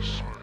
Science.